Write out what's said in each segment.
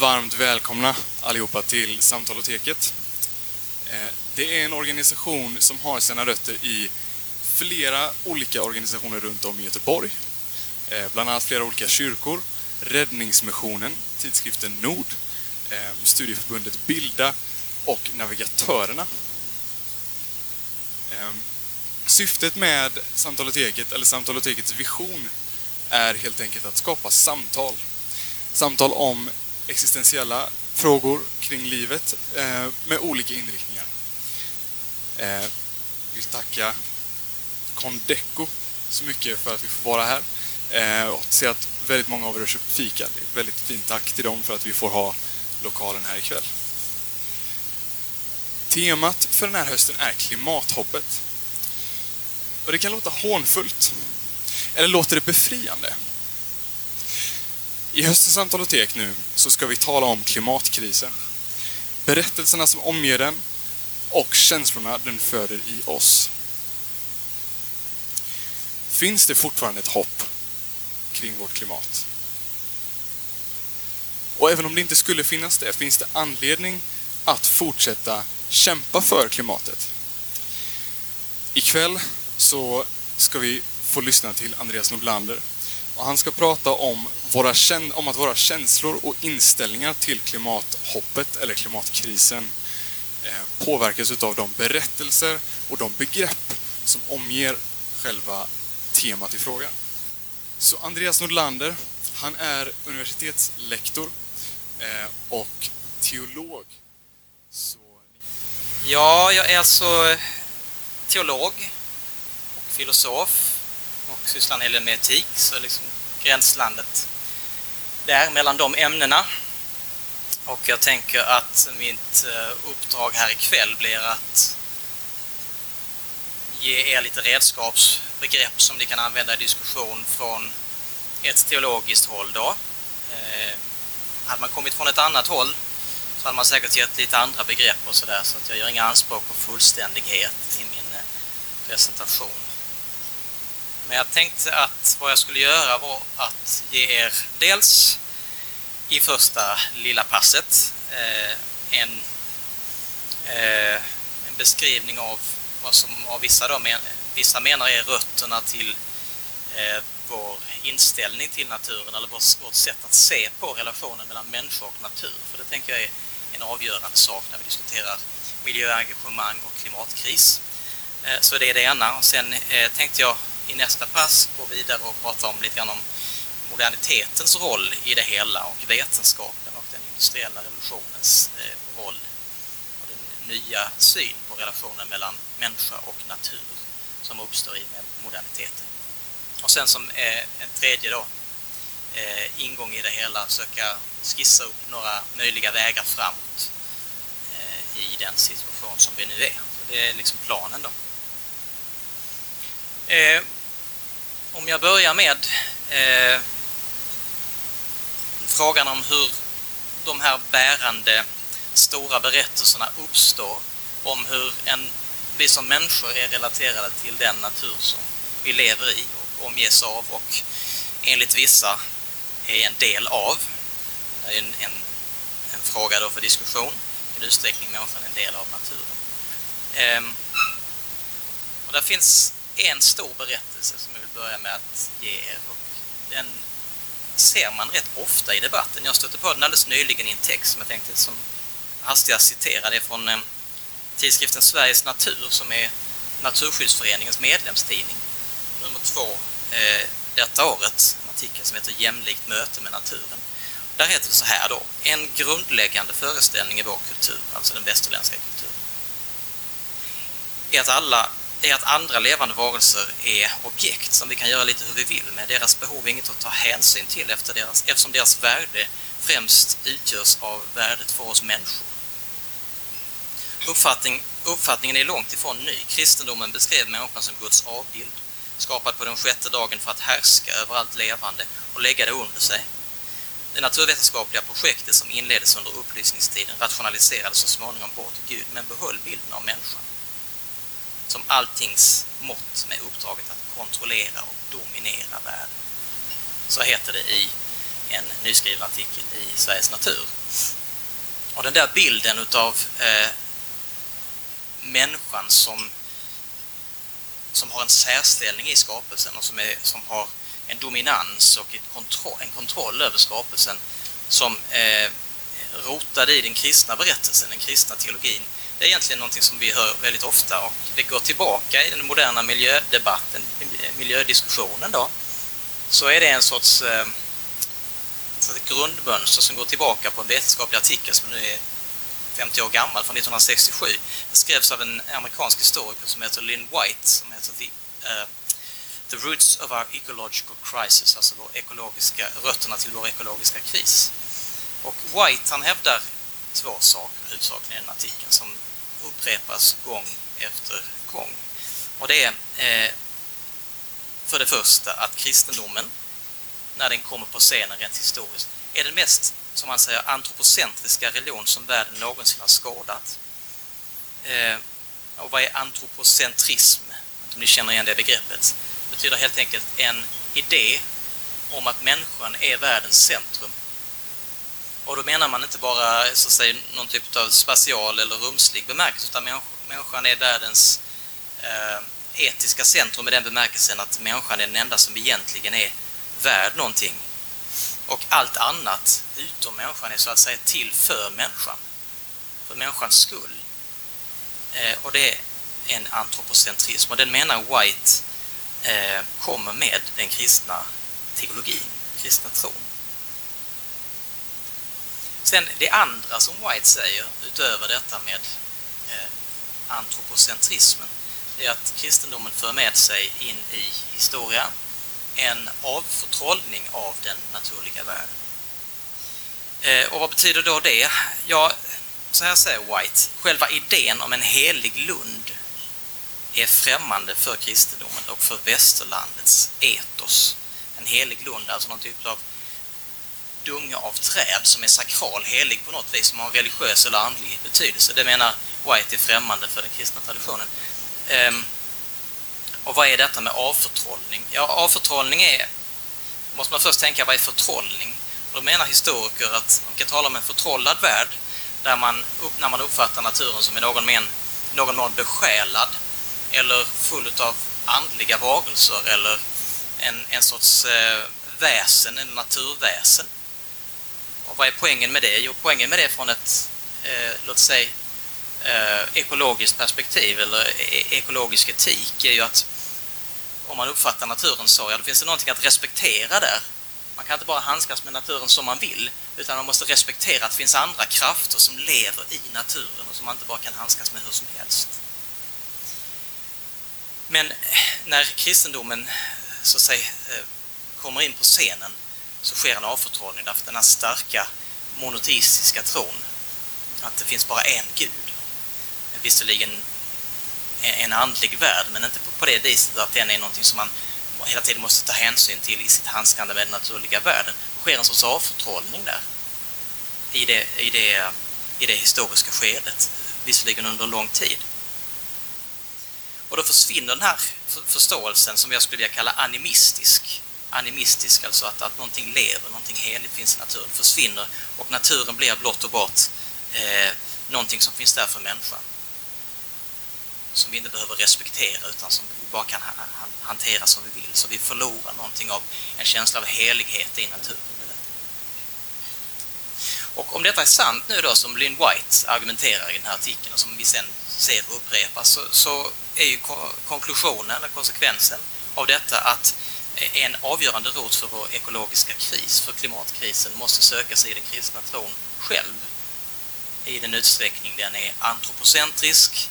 varmt välkomna allihopa till Samtaloteket. Eh, det är en organisation som har sina rötter i flera olika organisationer runt om i Göteborg. Eh, bland annat flera olika kyrkor, Räddningsmissionen, tidskriften Nord, eh, studieförbundet Bilda och Navigatörerna. Syftet med Samtaloteket, eller Samtalotekets vision, är helt enkelt att skapa samtal. Samtal om existentiella frågor kring livet eh, med olika inriktningar. Eh, jag eh, vill tacka Condeco så mycket för att vi får vara här. Eh, och se att väldigt många av er har köpt fika. Det är ett väldigt fint tack till dem för att vi får ha lokalen här ikväll. Temat för den här hösten är klimathoppet. Och det kan låta hånfullt. Eller låter det befriande? I höstens Antolotek nu så ska vi tala om klimatkrisen. Berättelserna som omger den och känslorna den föder i oss. Finns det fortfarande ett hopp kring vårt klimat? Och även om det inte skulle finnas det, finns det anledning att fortsätta kämpa för klimatet. Ikväll så ska vi få lyssna till Andreas Nordlander och han ska prata om, våra, om att våra känslor och inställningar till klimathoppet eller klimatkrisen eh, påverkas utav de berättelser och de begrepp som omger själva temat i frågan. Så Andreas Nordlander, han är universitetslektor eh, och teolog. Så... Ja, jag är alltså teolog och filosof och sysslar en hel del med etik, så liksom gränslandet där mellan de ämnena. Och jag tänker att mitt eh, uppdrag här ikväll blir att ge er lite redskapsbegrepp som ni kan använda i diskussion från ett teologiskt håll då. Eh, hade man kommit från ett annat håll så hade man säkert gett lite andra begrepp och sådär så att jag gör inga anspråk på fullständighet i min eh, presentation. Men jag tänkte att vad jag skulle göra var att ge er dels i första lilla passet eh, en, eh, en beskrivning av vad som av vissa, då men, vissa menar är rötterna till eh, vår inställning till naturen eller vårt, vårt sätt att se på relationen mellan människa och natur. För det tänker jag är en avgörande sak när vi diskuterar miljöengagemang och klimatkris. Eh, så det är det ena. Och sen eh, tänkte jag i nästa pass gå vidare och prata om lite grann om modernitetens roll i det hela och vetenskapen och den industriella revolutionens eh, roll och den nya syn på relationen mellan människa och natur som uppstår i moderniteten. Och sen som eh, en tredje då, eh, ingång i det hela söka skissa upp några möjliga vägar framåt i den situation som vi nu är. Så det är liksom planen då. Om jag börjar med eh, frågan om hur de här bärande stora berättelserna uppstår om hur en, vi som människor är relaterade till den natur som vi lever i och omges av och enligt vissa är en del av. Det är en, en, en fråga då för diskussion. I vilken utsträckning människan är en del av naturen. Eh, och där finns en stor berättelse som börja med att ge er. Och den ser man rätt ofta i debatten. Jag stötte på den alldeles nyligen i en text som jag tänkte som hastigast citera. Det är från eh, tidskriften Sveriges Natur som är Naturskyddsföreningens medlemstidning. Nummer två eh, detta året. En artikel som heter Jämlikt möte med naturen. Där heter det så här då. En grundläggande föreställning i vår kultur, alltså den västerländska kulturen, är att alla är att andra levande varelser är objekt som vi kan göra lite hur vi vill med. Deras behov är inget att ta hänsyn till efter deras, eftersom deras värde främst utgörs av värdet för oss människor. Uppfattning, uppfattningen är långt ifrån ny. Kristendomen beskrev människan som Guds avbild, skapad på den sjätte dagen för att härska över allt levande och lägga det under sig. Det naturvetenskapliga projektet som inleddes under upplysningstiden rationaliserade så småningom bort Gud men behöll bilden av människan som alltings mått med uppdraget att kontrollera och dominera världen. Så heter det i en nyskriven artikel i Sveriges Natur. Och den där bilden utav eh, människan som, som har en särställning i skapelsen och som, är, som har en dominans och kontroll, en kontroll över skapelsen som eh, rotad i den kristna berättelsen, den kristna teologin. Det är egentligen någonting som vi hör väldigt ofta och det går tillbaka i den moderna miljödebatten, miljödiskussionen då. Så är det en sorts eh, ett grundmönster som går tillbaka på en vetenskaplig artikel som nu är 50 år gammal, från 1967. Den skrevs av en amerikansk historiker som heter Lynn White, som heter The, uh, The Roots of Our Ecological Crisis, alltså vår ekologiska, rötterna till vår ekologiska kris. Och White han hävdar två saker huvudsakligen i den artikeln som upprepas gång efter gång. Och det är eh, för det första att kristendomen, när den kommer på scenen rent historiskt, är den mest, som man säger, antropocentriska religion som världen någonsin har skådat. Eh, och vad är antropocentrism? Om ni känner igen det begreppet. Det betyder helt enkelt en idé om att människan är världens centrum och då menar man inte bara så att säga, någon typ av spatial eller rumslig bemärkelse, utan människan är världens eh, etiska centrum i den bemärkelsen att människan är den enda som egentligen är värd någonting. Och allt annat utom människan är så att säga till för människan. För människans skull. Eh, och det är en antropocentrism. Och den menar White eh, kommer med den kristna teologin, kristna tron. Sen det andra som White säger, utöver detta med eh, antropocentrismen, är att kristendomen för med sig in i historia en avförtrollning av den naturliga världen. Eh, och vad betyder då det? Ja, så här säger White, själva idén om en helig lund är främmande för kristendomen och för västerlandets etos. En helig lund, alltså någon typ av dunge av träd som är sakral, helig på något vis, som har en religiös eller andlig betydelse. Det menar White är främmande för den kristna traditionen. Um, och vad är detta med avförtrollning? Ja, avförtrollning är, måste man först tänka, vad är förtrollning? Och då menar historiker att man kan tala om en förtrollad värld där man, när man uppfattar naturen som i någon, men, någon mån besjälad eller full av andliga varelser eller en, en sorts eh, väsen, en naturväsen. Och vad är poängen med det? Jo, poängen med det från ett, eh, låt säga, eh, ekologiskt perspektiv eller e-, e ekologisk etik är ju att om man uppfattar naturen så, ja då finns det någonting att respektera där. Man kan inte bara handskas med naturen som man vill, utan man måste respektera att det finns andra krafter som lever i naturen och som man inte bara kan handskas med hur som helst. Men när kristendomen så att säga, eh, kommer in på scenen så sker en avförtrollning därför den här starka monoteistiska tron att det finns bara en gud. Visserligen en andlig värld, men inte på det viset att den är någonting som man hela tiden måste ta hänsyn till i sitt handskande med den naturliga världen. Det sker en sorts avförtrollning där i det, i det, i det historiska skedet, visserligen under lång tid. Och då försvinner den här förståelsen som jag skulle vilja kalla animistisk animistisk, alltså att, att någonting lever, någonting heligt finns i naturen, försvinner och naturen blir blott och bart eh, någonting som finns där för människan. Som vi inte behöver respektera utan som vi bara kan ha, hantera som vi vill. Så vi förlorar någonting av en känsla av helighet i naturen. Och om detta är sant nu då, som Lynn White argumenterar i den här artikeln och som vi sen ser upprepas, så, så är ju konklusionen, eller konsekvensen av detta att en avgörande rot för vår ekologiska kris, för klimatkrisen, måste söka sig i den kristna tron själv i den utsträckning den är antropocentrisk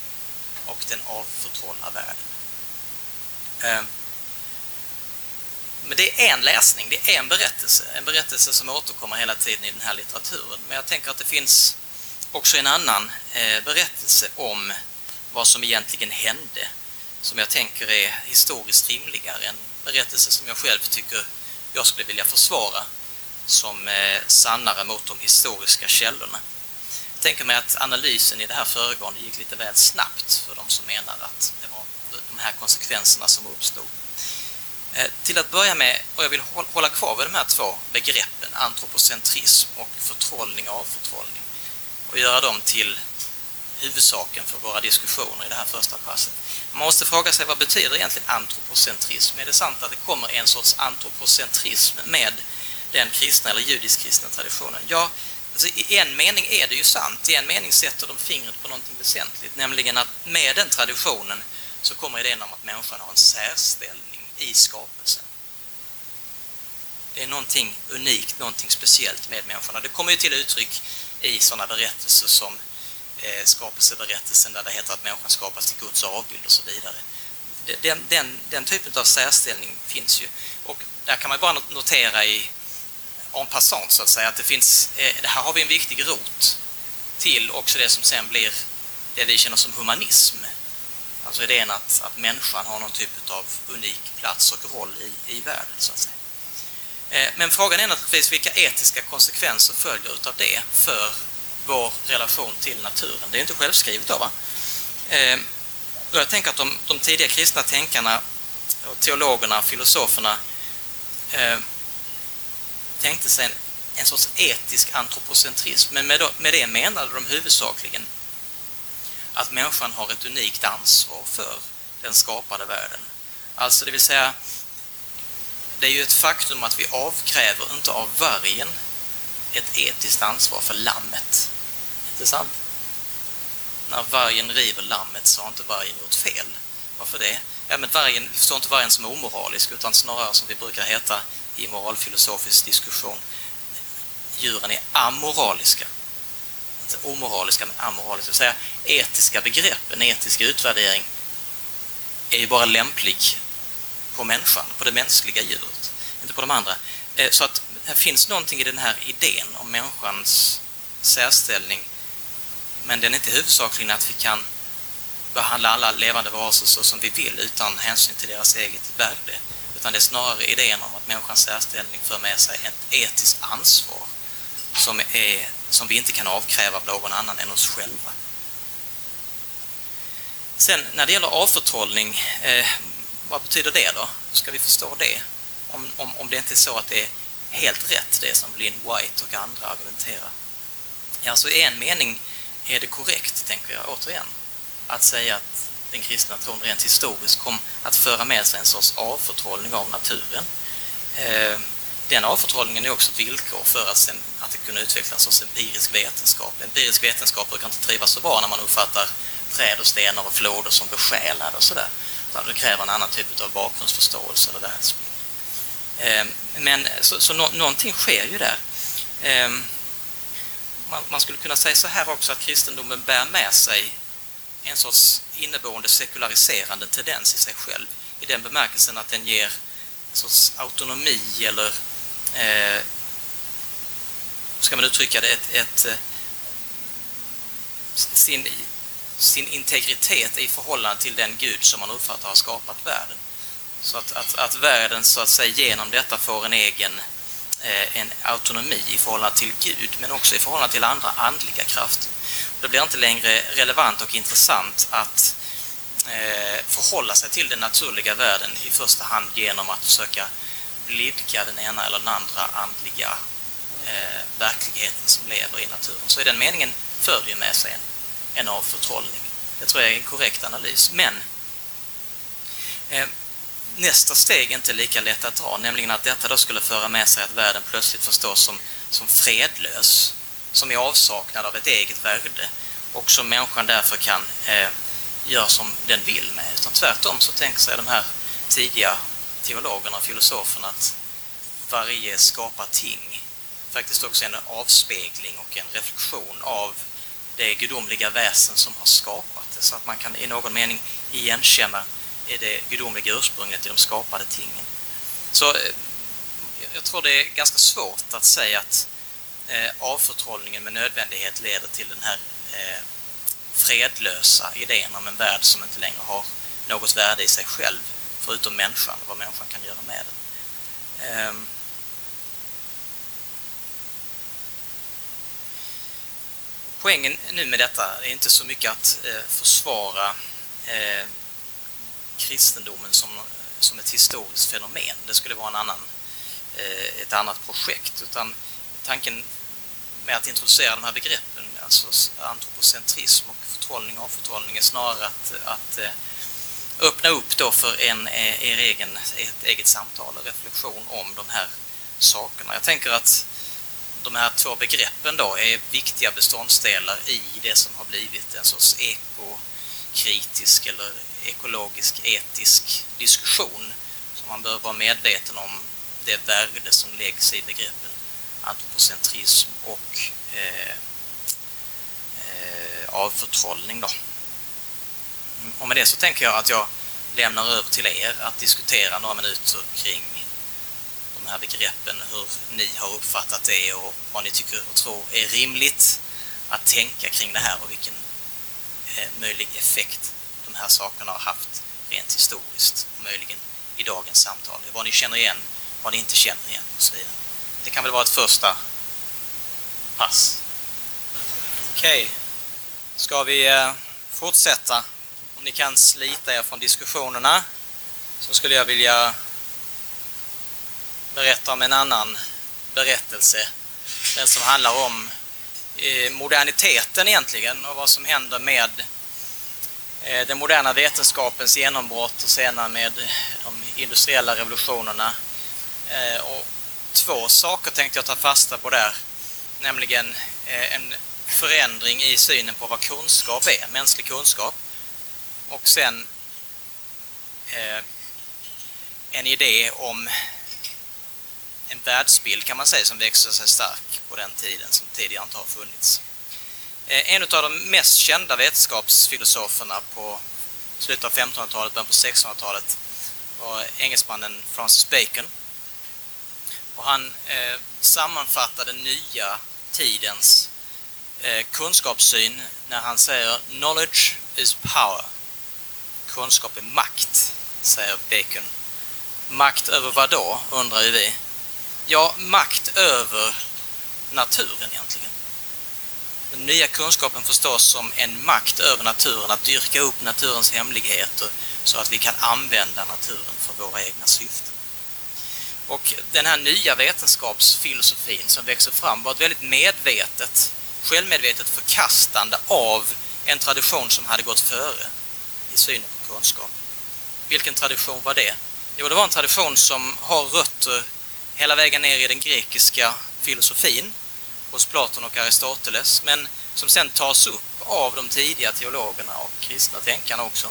och den avförtrollar världen. Ehm, men det är en läsning, det är en berättelse, en berättelse som återkommer hela tiden i den här litteraturen. Men jag tänker att det finns också en annan eh, berättelse om vad som egentligen hände, som jag tänker är historiskt rimligare än berättelse som jag själv tycker jag skulle vilja försvara som eh, sannare mot de historiska källorna. Jag tänker mig att analysen i det här föregående gick lite väl snabbt för de som menar att det var de här konsekvenserna som uppstod. Eh, till att börja med, och jag vill hålla kvar vid de här två begreppen, antropocentrism och förtrollning och avförtrollning, och göra dem till huvudsaken för våra diskussioner i det här första passet. Man måste fråga sig vad betyder egentligen antropocentrism? Är det sant att det kommer en sorts antropocentrism med den kristna eller judisk-kristna traditionen? Ja, alltså i en mening är det ju sant. I en mening sätter de fingret på någonting väsentligt, nämligen att med den traditionen så kommer idén om att människan har en särställning i skapelsen. Det är någonting unikt, någonting speciellt med människan. Det kommer ju till uttryck i sådana berättelser som eh, skapelseberättelsen där det heter att människan skapas till Guds avbild och så vidare. Eh, den, den, den typen av särställning finns ju. Och där kan man bara notera i en passant så att säga att det finns, eh, här har vi en viktig rot till också det som sen blir det vi känner som humanism. Alltså idén att, att människan har någon typ av unik plats och roll i, i världen så att säga. Eh, men frågan är naturligtvis vilka etiska konsekvenser följer utav det för vår relation till naturen. Det är inte självskrivet då va? Eh, jag tänker att de, de tidiga kristna tänkarna, teologerna, filosoferna eh, tänkte sig en, en sorts etisk antropocentrism. Men med, med det menade de huvudsakligen att människan har ett unikt ansvar för den skapade världen. Alltså det vill säga, det är ju ett faktum att vi avkräver inte av vargen ett etiskt ansvar för lammet. Inte sant? När vargen river lammet så har inte vargen gjort fel. Varför det? Ja, men vargen förstår inte vargen som omoralisk utan snarare som vi brukar heta i moralfilosofisk diskussion. Djuren är amoraliska. Inte omoraliska, men amoraliska. Det vill säga etiska begrepp, en etisk utvärdering är ju bara lämplig på människan, på det mänskliga djuret, inte på de andra. Eh, så att det finns någonting i den här idén om människans särställning men den är inte huvudsakligen att vi kan behandla alla levande varelser så som vi vill utan hänsyn till deras eget värde. Utan det är snarare idén om att människans särställning för med sig ett etiskt ansvar som, är, som vi inte kan avkräva av någon annan än oss själva. Sen när det gäller avförtrollning, eh, vad betyder det då? Hur ska vi förstå det? Om, om, om det inte är så att det är helt rätt det som Lynn White och andra argumenterar. Ja, så i en mening är det korrekt, tänker jag återigen, att säga att den kristna tron rent historiskt kom att föra med sig en sorts avförtrollning av naturen. Eh, den avförtrollningen är också ett villkor för att, sen, att det kunde utvecklas en sorts empirisk vetenskap. Empirisk vetenskap brukar inte trivas så bra när man uppfattar träd och stenar och floder som besjälade och sådär. Utan det kräver en annan typ av bakgrundsförståelse eller världsbild. Ehm, men så, så nå, någonting sker ju där. Ehm, man, man, skulle kunna säga så här också att kristendomen bär med sig en sorts inneboende sekulariserande tendens i sig själv. I den bemärkelsen att den ger en sorts autonomi eller eh, ska man uttrycka det, ett, ett, eh, sin, sin integritet i förhållande till den Gud som man uppfattar har skapat världen. Så att, att, att världen så att säga genom detta får en egen Eh, en autonomi i förhållande till Gud, men också i förhållande till andra andliga krafter. Det blir inte längre relevant och intressant att eh, förhålla sig till den naturliga världen i första hand genom att försöka blidka den ena eller den andra andliga eh, verkligheten som lever i naturen. Så i den meningen för det med sig en, en avförtrollning. Det tror jag är en korrekt analys. Men eh, nästa steg inte lika lätt att dra, nämligen att detta då skulle föra med sig att världen plötsligt förstås som, som fredlös, som är avsaknad av ett eget värde och som människan därför kan eh, göra som den vill med. Utan tvärtom så tänker sig de här tidiga teologerna och filosoferna att varje skapat ting faktiskt också är en avspegling och en reflektion av det gudomliga väsen som har skapat det, så att man kan i någon mening igenkänna är det gudomliga ursprunget i de skapade tingen. Så eh, jag tror det är ganska svårt att säga att eh, avförtrollningen med nödvändighet leder till den här eh, fredlösa idén om en värld som inte längre har något värde i sig själv, förutom människan och vad människan kan göra med den. Eh, poängen nu med detta är inte så mycket att eh, försvara eh, kristendomen som som ett historiskt fenomen. Det skulle vara en annan, eh, ett annat projekt. Utan tanken med att introducera de här begreppen, alltså antropocentrism och förtrollning och avförtrollning, är snarare att, att eh, öppna upp då för en, eh, er egen, ett eget samtal och reflektion om de här sakerna. Jag tänker att de här två begreppen då är viktiga beståndsdelar i det som har blivit en sorts ekokritisk eller ekologisk etisk diskussion. Så man bör vara medveten om det värde som läggs i begreppen antropocentrism och eh, eh, avförtrollning. Då. Och med det så tänker jag att jag lämnar över till er att diskutera några minuter kring de här begreppen, hur ni har uppfattat det och vad ni tycker och tror är rimligt att tänka kring det här och vilken eh, möjlig effekt här sakerna har haft rent historiskt och möjligen i dagens samtal. Vad ni känner igen, vad ni inte känner igen och så vidare. Det kan väl vara ett första pass. Okej, okay. ska vi eh, fortsätta? Om ni kan slita er från diskussionerna så skulle jag vilja berätta om en annan berättelse. Den som handlar om eh, moderniteten egentligen och vad som händer med Eh, den moderna vetenskapens genombrott och senare med de industriella revolutionerna. Eh, och två saker tänkte jag ta fasta på där. Nämligen eh, en förändring i synen på vad kunskap är, mänsklig kunskap. Och sen en idé om en världsbild kan man säga som växte sig stark på den tiden som tidigare inte har funnits. Eh, en av de mest kända vetenskapsfilosoferna på slutet av 1500-talet, början på 1600-talet var engelsmannen Francis Bacon. Och han eh, sammanfattar den nya tidens eh, kunskapssyn när han säger “Knowledge is power”. Kunskap är makt, säger Bacon. Makt över vad då, undrar ju vi ja, makt över naturen egentligen. Den nya kunskapen förstås som en makt över naturen, att dyrka upp naturens hemligheter så att vi kan använda naturen för våra egna syften. Och den här nya vetenskapsfilosofin som växer fram var ett väldigt medvetet, självmedvetet förkastande av en tradition som hade gått före i synen på kunskap. Vilken tradition var det? Jo, det var en tradition som har rötter hela vägen ner i den grekiska filosofin hos Platon och Aristoteles, men som sen tas upp av de tidiga teologerna och kristna tänkarna också.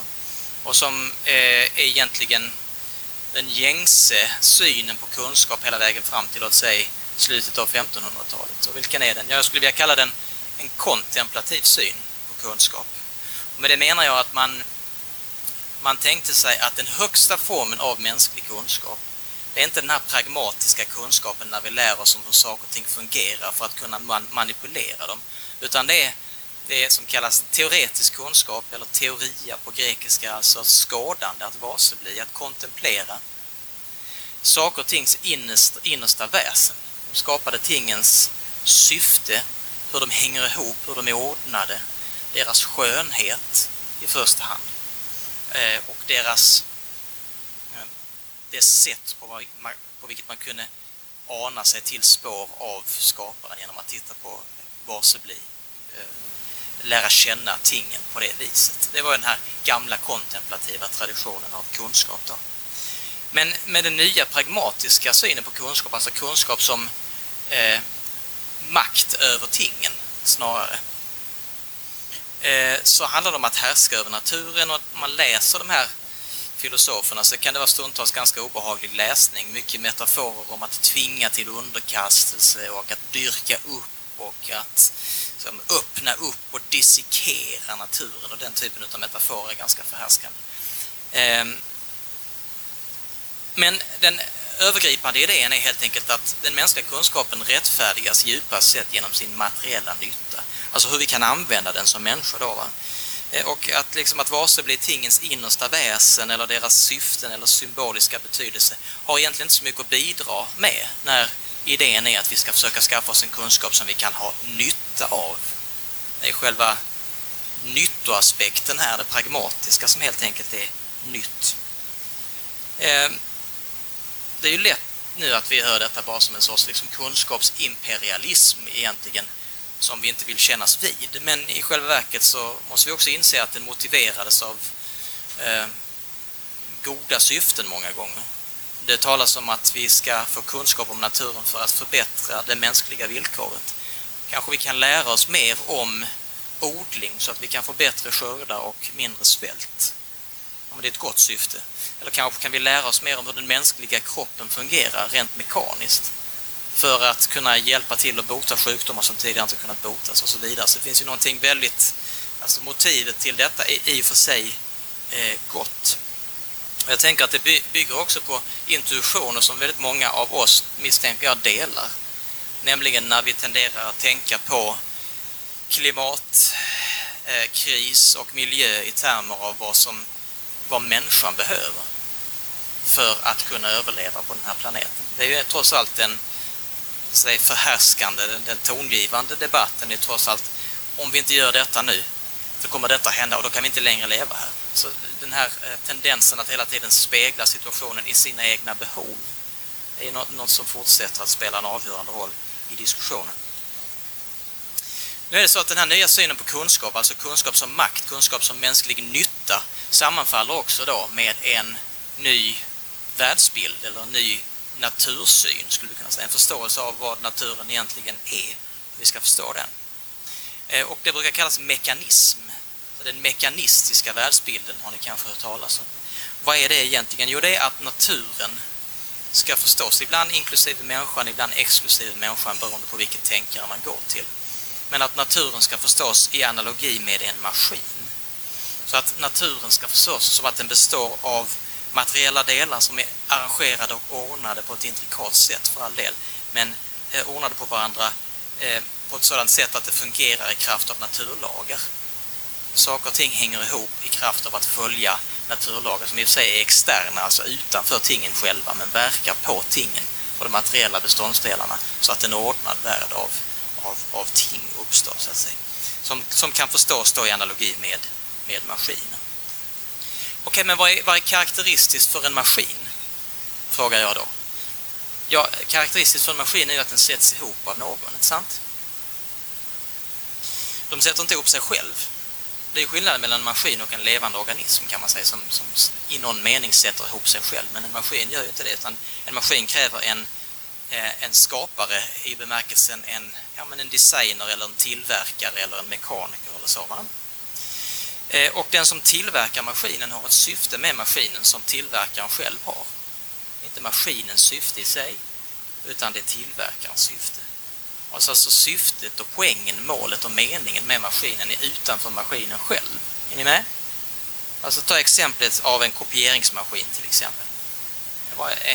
Och som eh, är egentligen den gängse synen på kunskap hela vägen fram till, låt säga, slutet av 1500-talet. Och vilken är den? Jag skulle vilja kalla den en kontemplativ syn på kunskap. Och med det menar jag att man, man tänkte sig att den högsta formen av mänsklig kunskap det är inte den här pragmatiska kunskapen när vi lär oss om hur saker och ting fungerar för att kunna man manipulera dem. Utan det är det som kallas teoretisk kunskap, eller teoria på grekiska, alltså skådande, att varsebli, att kontemplera saker och tings innersta, innersta väsen. De skapade tingens syfte, hur de hänger ihop, hur de är ordnade, deras skönhet i första hand eh, och deras det sätt på, på vilket man kunde ana sig till spår av skaparen genom att titta på varsebli, eh, lära känna tingen på det viset. Det var den här gamla kontemplativa traditionen av kunskap. Då. Men med den nya pragmatiska synen på kunskap, alltså kunskap som eh, makt över tingen snarare, eh, så handlar det om att härska över naturen och man läser de här filosoferna så kan det vara stundtals ganska obehaglig läsning. Mycket metaforer om att tvinga till underkastelse och att dyrka upp och att liksom, öppna upp och dissekera naturen och den typen av metaforer är ganska förhärskande. Ehm, men den övergripande idén är helt enkelt att den mänskliga kunskapen rättfärdigas djupast sett genom sin materiella nytta. Alltså hur vi kan använda den som människor då. Va? Eh, och att, liksom, att varse blir tingens innersta väsen eller deras syften eller symboliska betydelse har egentligen inte så mycket att bidra med när idén är att vi ska försöka skaffa oss en kunskap som vi kan ha nytta av. Det är själva nyttoaspekten här, det pragmatiska som helt enkelt är nytt. Ehm, det är ju lätt nu att vi hör detta bara som en sorts liksom, kunskapsimperialism egentligen som vi inte vill kännas vid. Men i själva verket så måste vi också inse att den motiverades av eh, goda syften många gånger. Det talas om att vi ska få kunskap om naturen för att förbättra det mänskliga villkoret. Kanske vi kan lära oss mer om odling så att vi kan få bättre skördar och mindre svält. Om det är ett gott syfte. Eller kanske kan vi lära oss mer om hur den mänskliga kroppen fungerar rent mekaniskt för att kunna hjälpa till att bota sjukdomar som tidigare inte kunnat botas och så vidare. Så det finns ju någonting väldigt, alltså motivet till detta är i och för sig eh, gott. Och jag tänker att det bygger också på intuitioner som väldigt många av oss misstänker jag delar. Nämligen när vi tenderar att tänka på klimatkris eh, och miljö i termer av vad, som, vad människan behöver för att kunna överleva på den här planeten. Det är ju trots allt en säga, förhärskande, den, den tongivande debatten är trots allt om vi inte gör detta nu så kommer detta hända och då kan vi inte längre leva här. Så den här eh, tendensen att hela tiden spegla situationen i sina egna behov är något, något som fortsätter att spela en avgörande roll i diskussionen. Nu är det så att den här nya synen på kunskap, alltså kunskap som makt, kunskap som mänsklig nytta, sammanfaller också då med en ny världsbild eller en ny natursyn, skulle vi kunna säga. En förståelse av vad naturen egentligen är. Vi ska förstå den. Eh, och det brukar kallas mekanism. Den mekanistiska världsbilden har ni kanske hört talas om. Vad är det egentligen? Jo, det är att naturen ska förstås, ibland inklusive människan, ibland exklusive människan beroende på vilken tänkare man går till. Men att naturen ska förstås i analogi med en maskin. Så att naturen ska förstås som att den består av materiella delar som är arrangerade och ordnade på ett intrikat sätt för all del, men eh, ordnade på varandra eh, på ett sådant sätt att det fungerar i kraft av naturlagar. Saker och ting hänger ihop i kraft av att följa naturlagar som i och för sig är externa, alltså utanför tingen själva, men verkar på tingen och de materiella beståndsdelarna så att en ordnad värld av, av, av ting uppstår, så att säga. Som, som kan förstås då i analogi med, med maskiner. Okej, men vad är, vad är karaktäristiskt för en maskin? Frågar jag då. Ja, karaktäristiskt för en maskin är ju att den sätts ihop av någon, inte sant? De sätter inte ihop sig själv. Det är skillnaden mellan en maskin och en levande organism kan man säga som, som i någon mening sätter ihop sig själv. Men en maskin gör ju inte det utan en maskin kräver en, eh, en skapare i bemärkelsen en, ja, men en designer eller en tillverkare eller en mekaniker eller så. Va? Eh, och den som tillverkar maskinen har ett syfte med maskinen som tillverkaren själv har. Inte maskinens syfte i sig, utan det är tillverkarens syfte. Alltså, alltså syftet och poängen, målet och meningen med maskinen är utanför maskinen själv. Är ni med? Alltså ta exemplet av en kopieringsmaskin till exempel.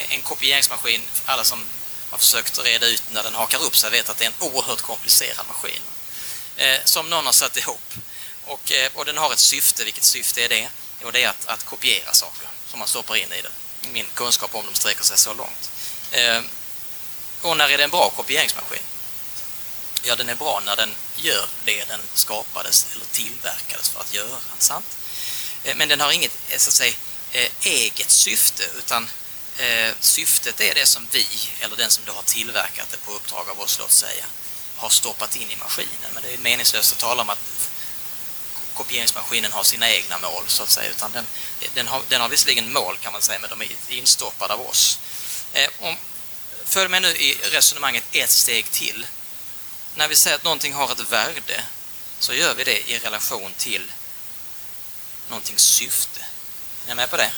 En kopieringsmaskin, alla som har försökt reda ut när den hakar upp sig vet att det är en oerhört komplicerad maskin. Eh, som någon har satt ihop och, eh, och den har ett syfte. Vilket syfte är det? Jo, det är att, att kopiera saker som man stoppar in i den. Min kunskap om dem sträcker sig så långt. Eh, och när är det en bra kopieringsmaskin? Ja, den är bra när den gör det den skapades eller tillverkades för att göra. Sant? Eh, men den har inget eh, så att säga, eh, eget syfte, utan eh, syftet är det som vi, eller den som då har tillverkat det på uppdrag av oss, låt säga, har stoppat in i maskinen. Men det är meningslöst att tala om att kopieringsmaskinen har sina egna mål så att säga, utan den, den, har, den har visserligen mål kan man säga, men de är instoppade av oss. Eh, om, följ med nu i resonemanget ett steg till. När vi säger att någonting har ett värde så gör vi det i relation till någontings syfte. Är ni med på det?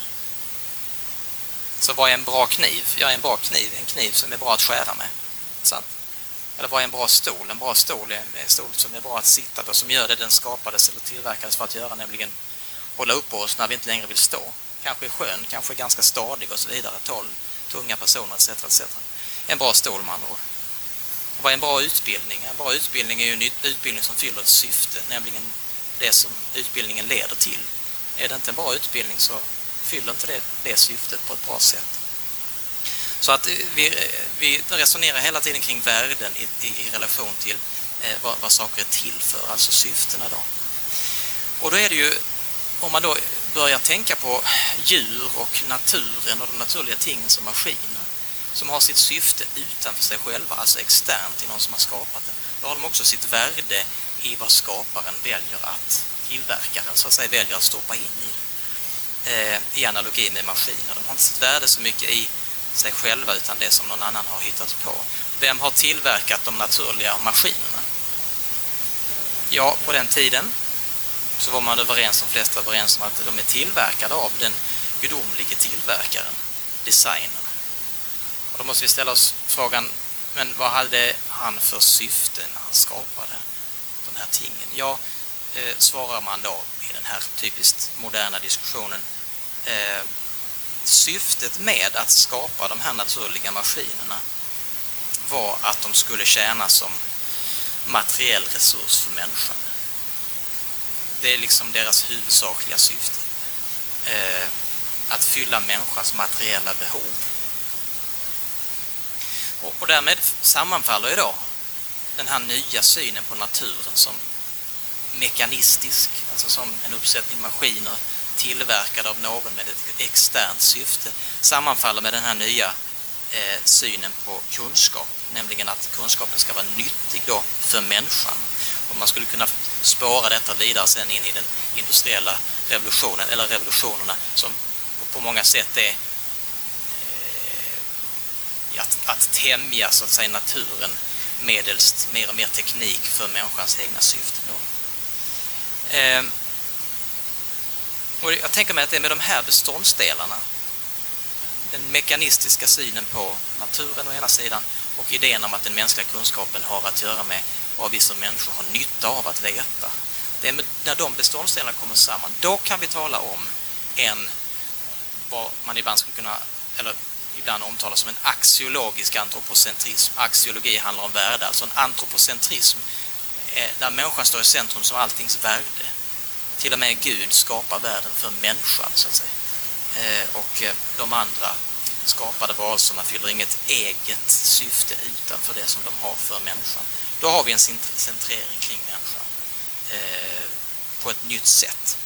Så vad är en bra kniv? Ja, en bra kniv en kniv som är bra att skära med. Sant? Eller vad är en bra stol? En bra stol är en stol som är bra att sitta på, som gör det den skapades eller tillverkades för att göra, nämligen hålla upp oss när vi inte längre vill stå. Kanske skön, kanske ganska stadig och så vidare, tolv tunga personer etc. etc. En bra stol med andra ord. Och vad är en bra utbildning? En bra utbildning är ju en utbildning som fyller ett syfte, nämligen det som utbildningen leder till. Är det inte en bra utbildning så fyller inte det, det syftet på ett bra sätt. Så att eh, vi, eh, vi resonerar hela tiden kring värden i, i, i relation till eh, vad, vad saker är till för, alltså syftena då. Och då är det ju, om man då börjar tänka på djur och naturen och de naturliga tingen som maskiner som har sitt syfte utanför sig själva, alltså externt till någon som har skapat den, då har de också sitt värde i vad skaparen väljer att tillverkaren så att säga väljer att stoppa in i eh, i analogi med maskiner. De har inte sitt värde så mycket i sig själva utan det som någon annan har hittat på. Vem har tillverkat de naturliga maskinerna? Ja, på den tiden så var man överens, de flesta överens om att de är tillverkade av den gudomlige tillverkaren, designern. Och då måste vi ställa oss frågan, men vad hade han för syfte när han skapade de här tingen? Ja, eh, svarar man då i den här typiskt moderna diskussionen, eh, syftet med att skapa de här naturliga maskinerna var att de skulle tjäna som materiell resurs för människan. Det är liksom deras huvudsakliga syfte. Eh, att fylla människans materiella behov. Och, och därmed sammanfaller ju då den här nya synen på naturen som mekanistisk, alltså som en uppsättning maskiner tillverkad av någon med ett externt syfte, sammanfaller med den här nya eh, synen på kunskap, nämligen att kunskapen ska vara nyttig då för människan. Och man skulle kunna spåra detta vidare sen in i den industriella revolutionen, eller revolutionerna, som på många sätt är eh, att, att tämja så att säga naturen medelst mer och mer teknik för människans egna syften. Då. Eh, och jag tänker mig att det är med de här beståndsdelarna, den mekanistiska synen på naturen å ena sidan och idén om att den mänskliga kunskapen har att göra med vad vi som människor har nytta av att veta. Det är med, när de beståndsdelarna kommer samman, då kan vi tala om en, vad man ibland skulle kunna, eller ibland omtalas som en axiologisk antropocentrism. Axiologi handlar om värde, alltså en antropocentrism eh, där människan står i centrum som alltings värde. Till och med Gud skapar världen för människan, så att säga. Eh, och eh, de andra skapade varelserna fyller inget eget syfte utanför det som de har för människan. Då har vi en centrering kring människan eh, på ett nytt sätt.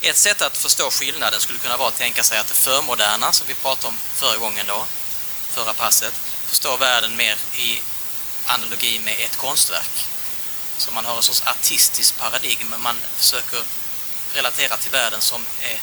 Ett sätt att förstå skillnaden skulle kunna vara att tänka sig att det förmoderna, som vi pratade om förra gången då, förra passet, förstår världen mer i analogi med ett konstverk. Så man har en sorts artistisk paradigm. Man försöker relatera till världen som är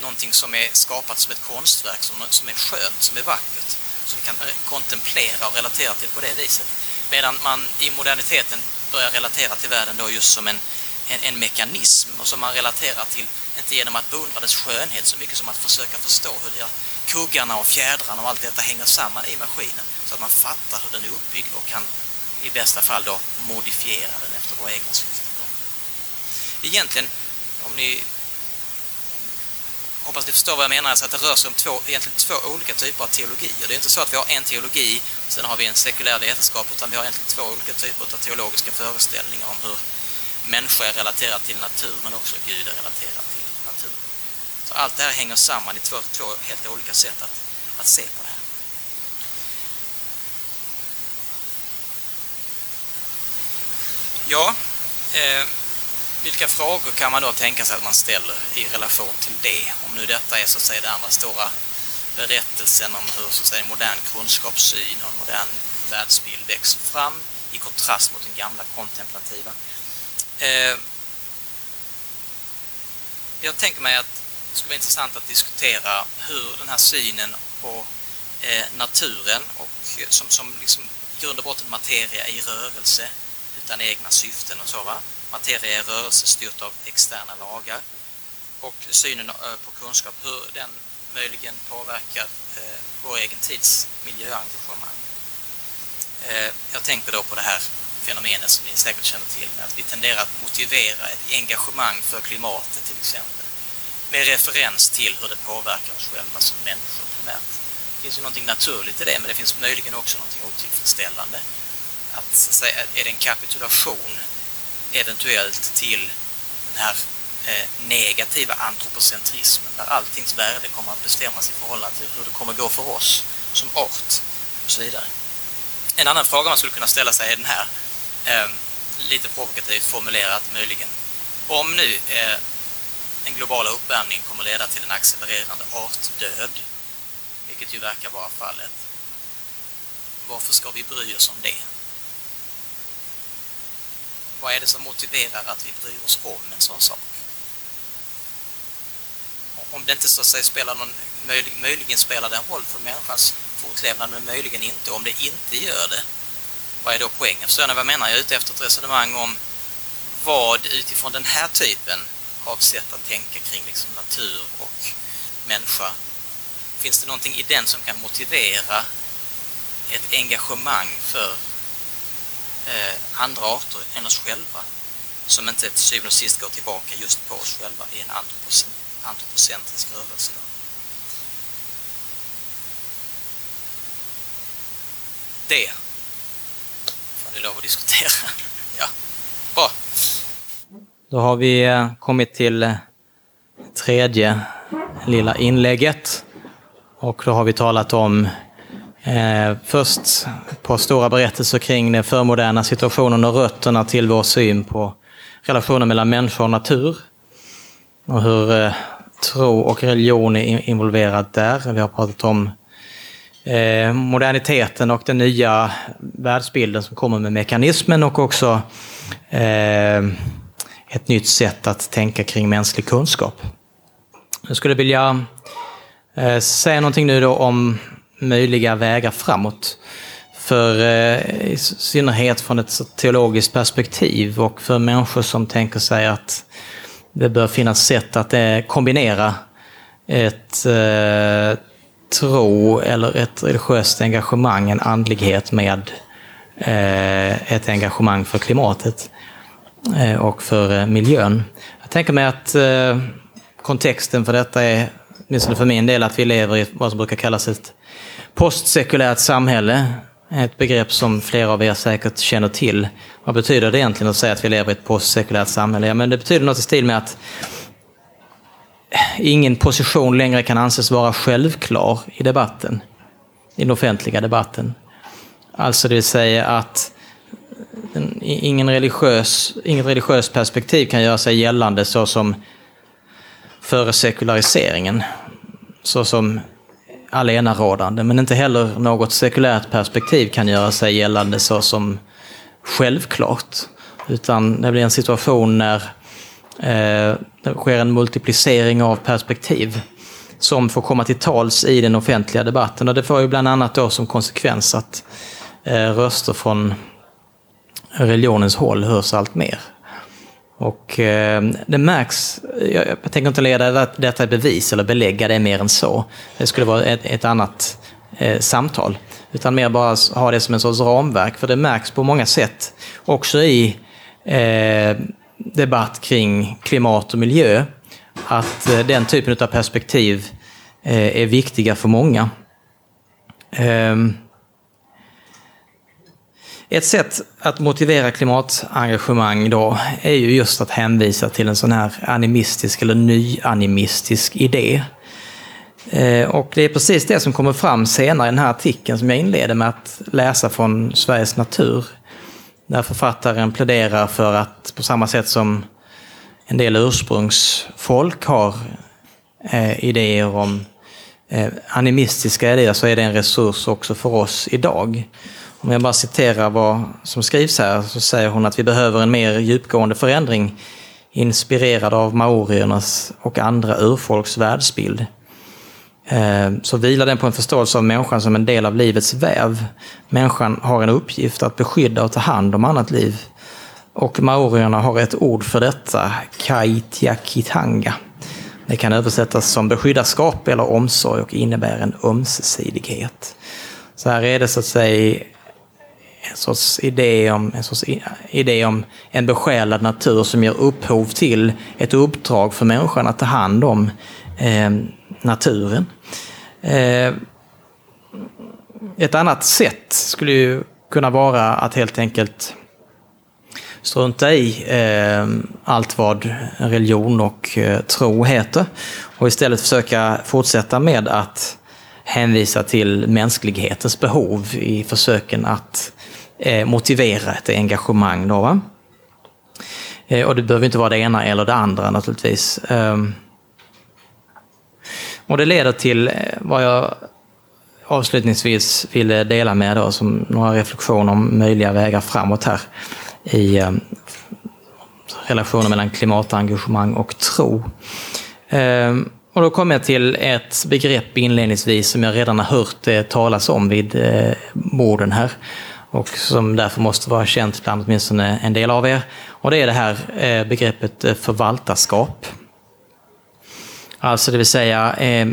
någonting som är skapat som ett konstverk, som, som är skönt, som är vackert. Som vi kan kontemplera och relatera till på det viset. Medan man i moderniteten börjar relatera till världen då just som en, en, en mekanism och som man relaterar till, inte genom att beundra dess skönhet så mycket som att försöka förstå hur det, kuggarna och fjädrarna och allt detta hänger samman i maskinen så att man fattar hur den är uppbyggd och kan i bästa fall då modifiera den efter våra egna syften. Egentligen, om ni hoppas ni förstår vad jag menar, så att det rör sig om två, egentligen två olika typer av teologier. Det är inte så att vi har en teologi, sen har vi en sekulär vetenskap, utan vi har egentligen två olika typer av teologiska föreställningar om hur människa är relaterad till natur, men också Gud är relaterad till natur. Så allt det här hänger samman i två, två helt olika sätt att, att se på det här. Ja, eh, vilka frågor kan man då tänka sig att man ställer i relation till det? Om nu detta är så att säga den andra stora berättelsen om hur så att säga, modern kunskapssyn och modern världsbild växer fram i kontrast mot den gamla kontemplativa. Eh, jag tänker mig att det skulle vara intressant att diskutera hur den här synen på eh, naturen och eh, som, som liksom grund och botten materia i rörelse utan egna syften och så va. Materia är rörelse styrt av externa lagar. Och synen eh, på kunskap, hur den möjligen påverkar eh, vår egen tids miljöengagemang. Eh, jag tänker då på det här fenomenet som ni säkert känner till, med att vi tenderar att motivera ett engagemang för klimatet till exempel. Med referens till hur det påverkar oss själva som människor primärt. Det finns ju någonting naturligt i det, men det finns möjligen också någonting otillfredsställande att, så att säga, är det en kapitulation eventuellt till den här eh, negativa antropocentrismen där alltings värde kommer att bestämmas i förhållande till hur det kommer gå för oss som art och så vidare. En annan fråga man skulle kunna ställa sig är den här, eh, lite provokativt formulerat möjligen. Om nu eh, den globala uppvärmningen kommer leda till en accelererande artdöd, vilket ju verkar vara fallet. Varför ska vi bry oss om det? Vad är det som motiverar att vi bryr oss om en sån sak? Om det inte så att säga spelar någon, möjligen spelar det en roll för människans fortlevnad, men möjligen inte. Om det inte gör det, vad är då poängen? Förstår ni vad jag menar? Jag är ute efter ett resonemang om vad utifrån den här typen av sätt att tänka kring liksom natur och människa, finns det någonting i den som kan motivera ett engagemang för Eh, andra arter än oss själva som inte till syvende och sist går tillbaka just på oss själva i en antropocentrisk rörelse. Då. Det får ni lov att diskutera. ja, bra. Då har vi eh, kommit till eh, tredje lilla inlägget. Och då har vi talat om eh, först på stora berättelser kring den förmoderna situationen och rötterna till vår syn på relationen mellan människa och natur. Och hur eh, tro och religion är involverat där. Vi har pratat om eh, moderniteten och den nya världsbilden som kommer med mekanismen och också eh, ett nytt sätt att tänka kring mänsklig kunskap. Jag skulle vilja eh, säga någonting nu då om möjliga vägar framåt. För eh, i synnerhet från ett teologiskt perspektiv och för människor som tänker sig att det bör finnas sätt att eh, kombinera ett eh, tro eller ett religiöst engagemang, en andlighet med eh, ett engagemang för klimatet. Eh, och för eh, miljön. Jag tänker mig att kontexten för detta är, åtminstone för min del, att vi lever i vad som brukar kallas ett postsekulärt samhälle. är Ett begrepp som flera av er säkert känner till. Vad betyder det egentligen att säga att vi lever i ett postsekulärt samhälle? Ja, men det betyder något i stil med att ingen position längre kan anses vara självklar i debatten. I den offentliga debatten. Alltså det vill säga att ingen religiös, inget religiöst perspektiv kan göra sig gällande så som före sekulariseringen. Så som allenarådande. Men inte heller något sekulärt perspektiv kan göra sig gällande så som självklart. Utan det blir en situation när eh, det sker en multiplicering av perspektiv som får komma till tals i den offentliga debatten. Och det får ju bland annat då som konsekvens att eh, röster från religionens håll hörs allt mer. Och eh, det märks, jag, jag tänker inte leda detta i bevis eller belägga det mer än så. Det skulle vara ett, ett annat eh, samtal. Utan mer bara ha det som en sorts ramverk, för det märks på många sätt. Också i eh, debatt kring klimat och miljö, att eh, den typen av perspektiv eh, är viktiga för många. Ehm, ett sätt att motivera klimatengagemang då är ju just att hänvisa till en sån här animistisk eller nyanimistisk idé. Eh, och det är precis det som kommer fram senare i den här artikeln som jag inleder med att läsa från Sveriges Natur. Där författaren pläderar för att på samma sätt som en del ursprungsfolk har eh, idéer om eh, animistiska idéer så är det en resurs också för oss idag. Om jag bara citerar vad som skrivs här så säger hon att vi behöver en mer djupgående förändring inspirerad av maoriernas och andra urfolks världsbild. Eh, så vilar den på en förståelse av människan som en del av livets väv. Människan har en uppgift att beskydda och ta hand om annat liv. Och maorierna har ett ord för detta, kaitiakitanga. Det kan översättas som beskyddarskap eller omsorg och innebär en ömsesidighet. Så här är det så att säga sorts idé om en, sorts idé om en besjälad natur som ger upphov till ett uppdrag för människan att ta hand om eh, naturen. Eh, ett annat sätt skulle ju kunna vara att helt enkelt strunta i eh, allt vad religion och eh, tro heter och istället försöka fortsätta med att hänvisa till mänsklighetens behov i försöken att Eh, motivera ett engagemang. Då, va? Eh, och det behöver inte vara det ena eller det andra naturligtvis. Ehm, och det leder till eh, vad jag avslutningsvis ville dela med då, som några reflektioner om möjliga vägar framåt här i ehm, relationen mellan klimatengagemang och tro. Ehm, och då kommer jag till ett begrepp inledningsvis som jag redan har hört talas om vid morden borden här och som därför måste vara känt bland åtminstone en del av er. Och det är det här eh, begreppet eh, förvaltarskap. Alltså det vill säga, eh,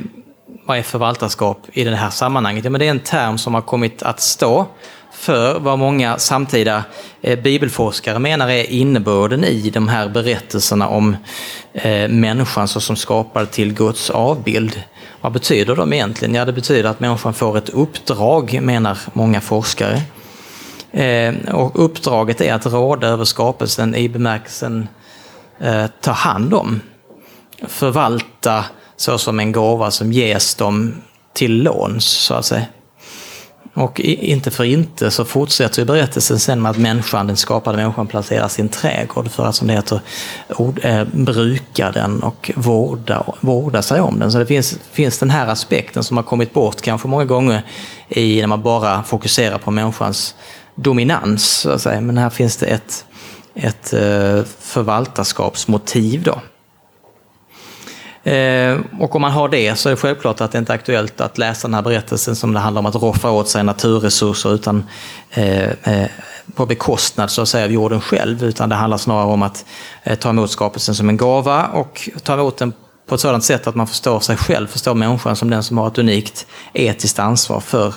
vad är förvaltarskap i det här sammanhanget? Ja, men det är en term som har kommit att stå för vad många samtida bibelforskare menar är innebörden i de här berättelserna om människan som skapad till Guds avbild. Vad betyder de egentligen? Ja, det betyder att människan får ett uppdrag, menar många forskare. Eh, och uppdraget är att råda över skapelsen i bemärkelsen eh, ta hand om, förvalta såsom en gåva som ges dem till låns, så att säga. Och inte för inte så fortsätter ju berättelsen sen med att människan, den skapade människan placerar sin trädgård för att som det heter ord, eh, bruka den och vårda, vårda sig om den. Så det finns, finns den här aspekten som har kommit bort kanske många gånger i när man bara fokuserar på människans dominans. Så att säga. Men här finns det ett, ett eh, förvaltarskapsmotiv då. Eh, och om man har det så är det självklart att det inte är aktuellt att läsa den här berättelsen som det handlar om att roffa åt sig naturresurser utan eh, eh, på bekostnad så att säga av jorden själv, utan det handlar snarare om att ta emot skapelsen som en gåva och ta emot den på ett sådant sätt att man förstår sig själv, förstår människan som den som har ett unikt etiskt ansvar för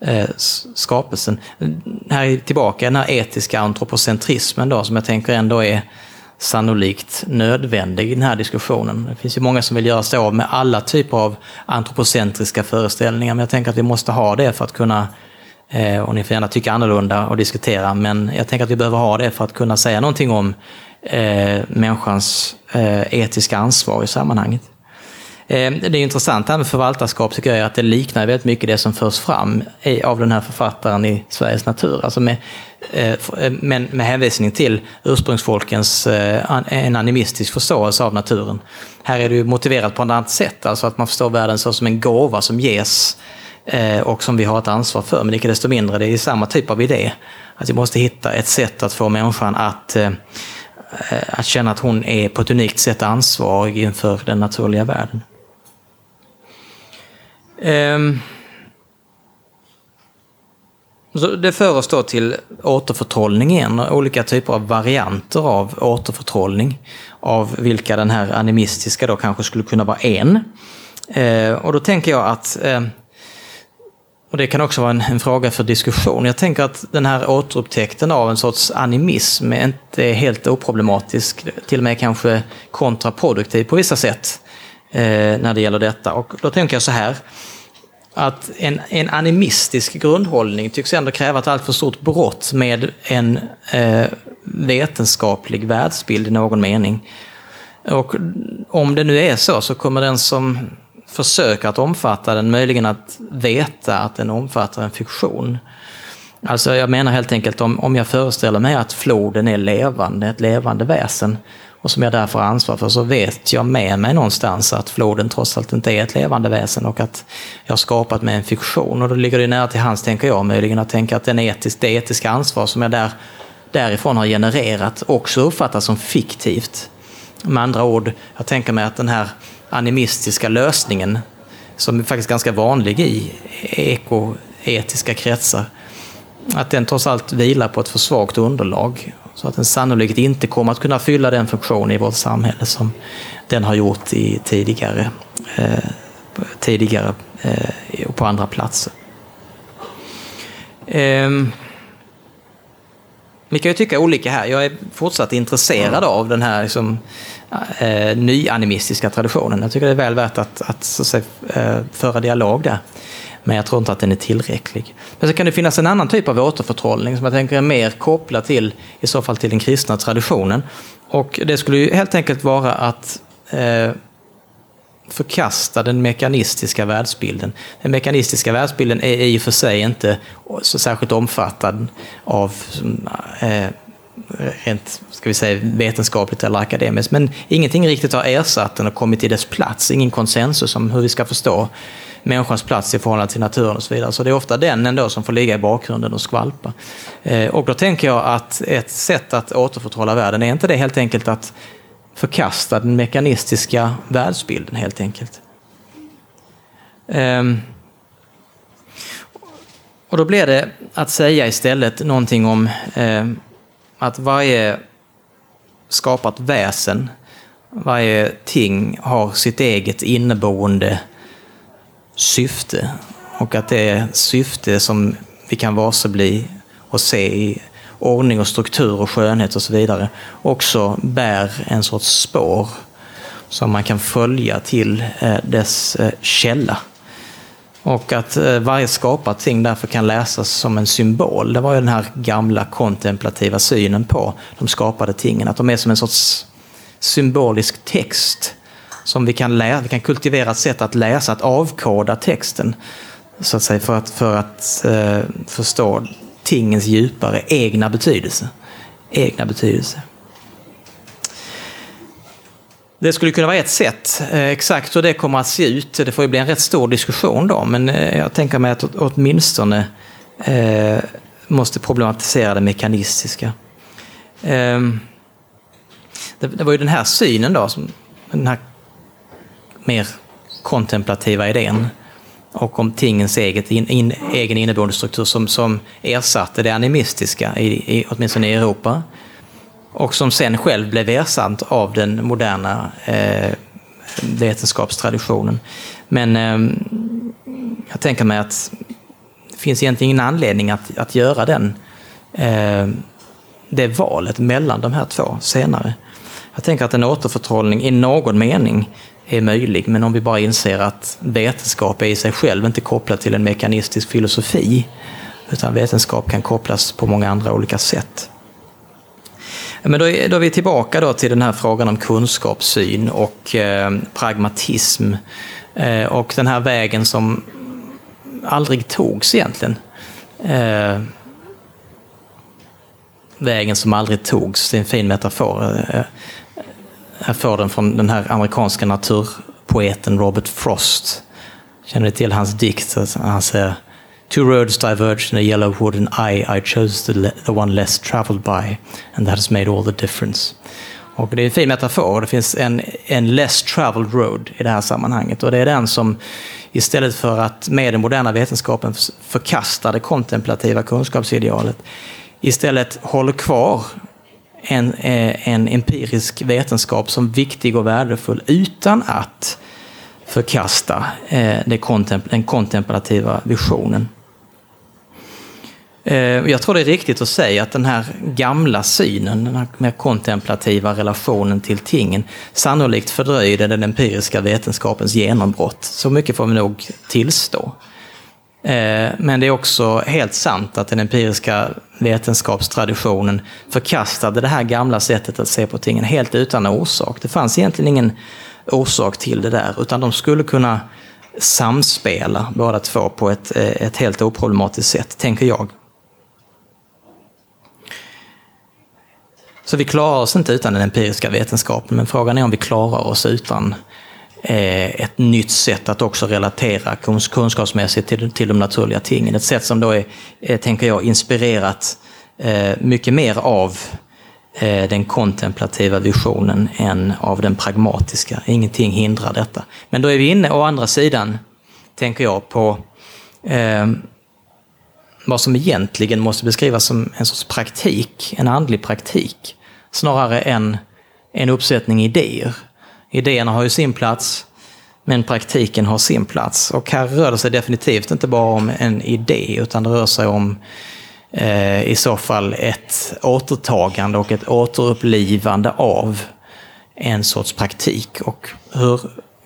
Eh, skapelsen. Här är tillbaka den här etiska antropocentrismen då, som jag tänker ändå är sannolikt nödvändig i den här diskussionen. Det finns ju många som vill göra sig av med alla typer av antropocentriska föreställningar, men jag tänker att vi måste ha det för att kunna, eh, och ni får gärna tycka annorlunda och diskutera, men jag tänker att vi behöver ha det för att kunna säga någonting om eh, människans etiska ansvar i sammanhanget. Eh, det är intressant det här med förvaltarskap tycker jag att det liknar väldigt mycket det som förs fram av den här författaren i Sveriges natur. Alltså med, eh, eh, men med hänvisning till ursprungsfolkens en animistisk förståelse av naturen. Här är det ju motiverat på ett annat sätt, alltså att man förstår världen så som en gåva som ges och som vi har ett ansvar för. Men icke desto mindre, det är samma typ av idé. Att vi måste hitta ett sätt att få människan att att känna att hon är på ett unikt sätt ansvarig inför den naturliga världen. Um, så det för oss då till återförtrollning igen, olika typer av varianter av återförtrollning, av vilka den här animistiska då kanske skulle kunna vara en. Eh, och då tänker jag att, eh, och det kan också vara en, en, fråga för diskussion, jag tänker att den här återupptäckten av en sorts animism är inte helt oproblematisk, till och med kanske kontraproduktiv på vissa sätt eh, när det gäller detta. Och då tänker jag så här, att en, en animistisk grundhållning tycks ändå kräva ett alltför stort brott med en eh, vetenskaplig världsbild i någon mening. Och om det nu är så, så kommer den som försöker att omfatta den möjligen att veta att den omfattar en fiktion. Alltså jag menar helt enkelt om, om jag föreställer mig att floden är levande, ett levande väsen, och som jag därför har ansvar för, så vet jag med mig någonstans att floden trots allt inte är ett levande väsen och att jag har skapat med en fiktion. Och då ligger det nära till hands, tänker jag, möjligen att tänka att den etisk, det etiska ansvar som jag där, därifrån har genererat också uppfattas som fiktivt. Med andra ord, jag tänker mig att den här animistiska lösningen, som är faktiskt ganska vanlig i ekoetiska kretsar, att den trots allt vilar på ett för svagt underlag. Så att den sannolikt inte kommer att kunna fylla den funktion i vårt samhälle som den har gjort i tidigare, eh, tidigare eh, och på andra platser. Eh, vi kan ju tycka olika här. Jag är fortsatt intresserad av den här liksom, eh, nyanimistiska traditionen. Jag tycker det är väl värt att, att, så att säga, eh, föra dialog där. Men jag tror inte att den är tillräcklig. Men så kan det finnas en annan typ av återförtrollning som jag tänker är mer kopplad till, i så fall till den kristna traditionen. Och det skulle ju helt enkelt vara att eh, förkasta den mekanistiska världsbilden. Den mekanistiska världsbilden är i och för sig inte så särskilt omfattad av eh, rent ska vi säga, vetenskapligt eller akademiskt. Men ingenting riktigt har ersatt den och kommit i dess plats. Ingen konsensus om hur vi ska förstå människans plats i förhållande till naturen och så vidare. Så det är ofta den ändå som får ligga i bakgrunden och skvalpa. Eh, och då tänker jag att ett sätt att återförtrolla världen, är inte det helt enkelt att förkasta den mekanistiska världsbilden helt enkelt? Ehm, och då blir det att säga istället någonting om ehm, att varje skapat väsen, varje ting har sitt eget inneboende syfte. Och att det är syfte som vi kan varse bli och se i ordning och struktur och skönhet och så vidare också bär en sorts spår som man kan följa till eh, dess eh, källa. Och att eh, varje skapat ting därför kan läsas som en symbol. Det var ju den här gamla kontemplativa synen på de skapade tingen. Att de är som en sorts symbolisk text som vi kan, lära, vi kan kultivera ett sätt att läsa, att avkoda texten. Så att säga, för att, för att eh, förstå tingens djupare egna betydelse. Egna betydelse. Det skulle kunna vara ett sätt. Eh, exakt hur det kommer att se ut, det får ju bli en rätt stor diskussion då, men eh, jag tänker mig att åtminstone eh, måste problematisera det mekanistiska. Eh, det, det, var ju den här synen då, som, den här mer kontemplativa idén och om tingens eget in, in, egen inneboende struktur som, som ersatte det animistiska, i, i, åtminstone i Europa och som sen själv blev ersatt av den moderna eh, vetenskapstraditionen. Men eh, jag tänker mig att det finns egentligen ingen anledning att, att göra den, eh, det valet mellan de här två senare. Jag tänker att en återförtrollning i någon mening är möjlig, men om vi bara inser att vetenskap är i sig själv inte kopplat till en mekanistisk filosofi, utan vetenskap kan kopplas på många andra olika sätt. Men då är, då är vi tillbaka då till den här frågan om kunskapssyn och eh, pragmatism. Eh, och den här vägen som aldrig togs egentligen. Eh, vägen som aldrig togs, det är en fin metafor. Eh, jag får den från den här amerikanska naturpoeten Robert Frost. Känner ni till hans dikt? Han säger Two roads diverged in a yellow wooden eye. I chose the, the one less traveled by, and that has made all the difference. Och det är en fin metafor. Det finns en, en less traveled road i det här sammanhanget. Och det är den som istället för att med den moderna vetenskapen förkasta det kontemplativa kunskapsidealet, istället håller kvar en, eh, en empirisk vetenskap som viktig och värdefull utan att förkasta eh, den kontemplativa visionen. Eh, jag tror det är riktigt att säga att den här gamla synen, den här mer kontemplativa relationen till tingen, sannolikt fördröjde den empiriska vetenskapens genombrott. Så mycket får vi nog tillstå. Eh, men det är också helt sant att den empiriska vetenskapstraditionen förkastade det här gamla sättet att se på tingen helt utan orsak. Det fanns egentligen ingen orsak till det där, utan de skulle kunna samspela båda två på ett, eh, ett helt oproblematiskt sätt, tänker jag. Så vi klarar oss inte utan den empiriska vetenskapen, men frågan är om vi klarar oss utan Eh, ett nytt sätt att också relatera kunskapsmässigt till, till de naturliga tingen. Ett sätt som då är, eh, tänker jag, inspirerat eh, mycket mer av den kontemplativa visionen än av den pragmatiska. Ingenting hindrar detta. Men då är vi inne å andra sidan, tänker jag, på eh, vad som egentligen måste beskrivas som en sorts praktik, en andlig praktik snarare än en uppsättning idéer. Idéerna har ju sin plats, men praktiken har sin plats. Och här rör det sig definitivt inte bara om en idé, utan det rör sig om eh, i så fall ett återtagande och ett återupplivande av en sorts praktik. Och hur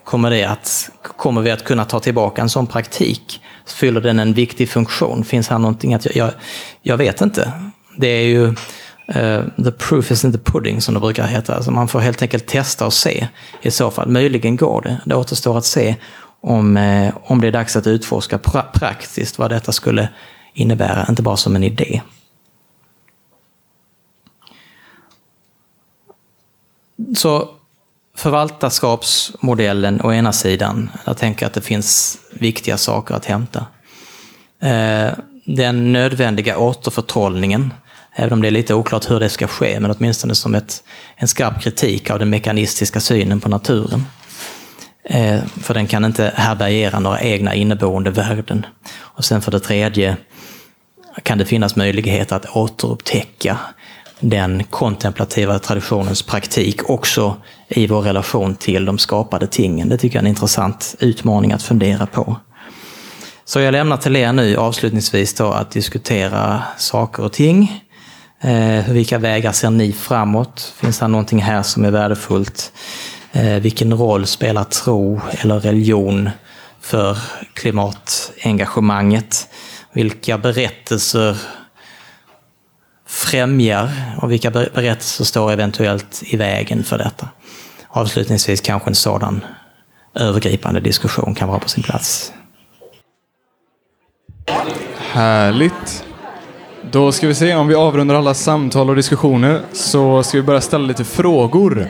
kommer, det att, kommer vi att kunna ta tillbaka en sån praktik? Fyller den en viktig funktion? Finns här någonting att jag, jag vet inte. Det är ju Eh, the proof is in the pudding som det brukar heta. Alltså man får helt enkelt testa och se i så fall. Möjligen går det. Det återstår att se om, eh, om det är dags att utforska pra praktiskt vad detta skulle innebära, inte bara som en idé. så förvaltarskapsmodellen å ena sidan, jag tänker att det finns viktiga saker att hämta. Eh, den nödvändiga återförtrollningen, även om det är lite oklart hur det ska ske, men åtminstone som ett, en skarp kritik av den mekanistiska synen på naturen. Eh, för den kan inte härbärgera några egna inneboende värden. Och sen för det tredje kan det finnas möjlighet att återupptäcka den kontemplativa traditionens praktik också i vår relation till de skapade tingen. Det tycker jag är en intressant utmaning att fundera på. Så jag lämnar till er nu avslutningsvis då att diskutera saker och ting. Eh, vilka vägar ser ni framåt? Finns det någonting här som är värdefullt? Eh, vilken roll spelar tro eller religion för klimatengagemanget? Vilka berättelser främjar och vilka berättelser står eventuellt i vägen för detta? Avslutningsvis kanske en sådan övergripande diskussion kan vara på sin plats. Härligt. Då ska vi se om vi avrundar alla samtal och diskussioner så ska vi börja ställa lite frågor.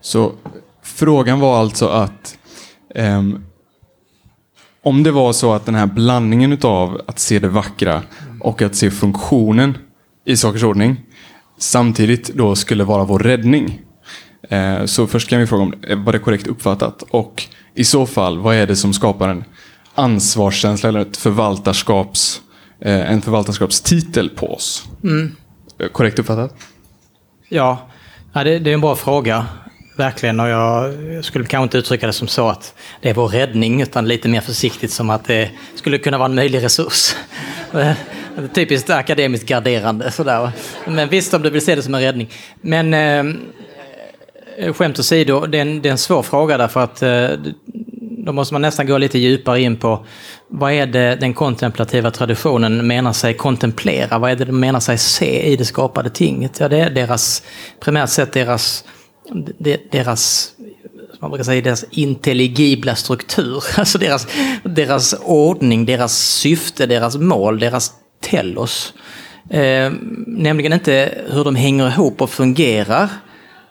Så frågan var alltså att um, om det var så att den här blandningen utav att se det vackra och att se funktionen i sakers ordning samtidigt då skulle vara vår räddning. Eh, så först kan vi fråga om eh, var det korrekt uppfattat och i så fall vad är det som skapar en ansvarskänsla eller ett förvaltarskaps, uh, en förvaltarskapstitel på oss? Mm. Korrekt uppfattat? Ja, ja det, det är en bra fråga. Verkligen, och jag skulle kanske inte uttrycka det som så att det är vår räddning, utan lite mer försiktigt som att det skulle kunna vara en möjlig resurs. Typiskt akademiskt garderande sådär. Men visst om du vill se det som en räddning. Men eh, skämt åsido, det är, en, det är en svår fråga därför att eh, då måste man nästan gå lite djupare in på vad är det den kontemplativa traditionen menar sig kontemplera? Vad är det de menar sig se i det skapade tinget? Ja, det är deras, primärt sett deras deras man brukar säga deras intelligibla struktur, alltså deras, deras ordning, deras syfte, deras mål, deras tellos. Eh, nämligen inte hur de hänger ihop och fungerar,